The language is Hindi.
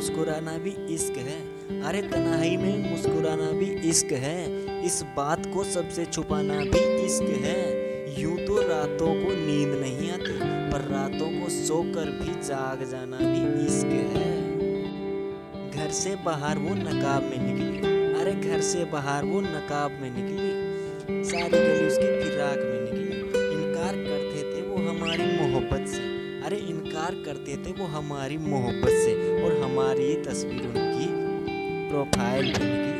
मुस्कुराना भी इश्क है। अरे तन्हाई में मुस्कुराना भी इश्क है। इस बात को सबसे छुपाना भी इश्क है। यूँ तो रातों को नींद नहीं आती, पर रातों को सोकर भी जाग जाना भी इश्क है। घर से बाहर वो नकाब में निकली। अरे घर से बाहर वो नकाब में निकली। सारी गली उसकी फिराक में निकली। इनकार करते थे वो हमारी मोहब्बत से। अरे इनकार करते थे वो हमारी मोहब्बत से। हमारी तस्वीर उनकी प्रोफाइल पे निकली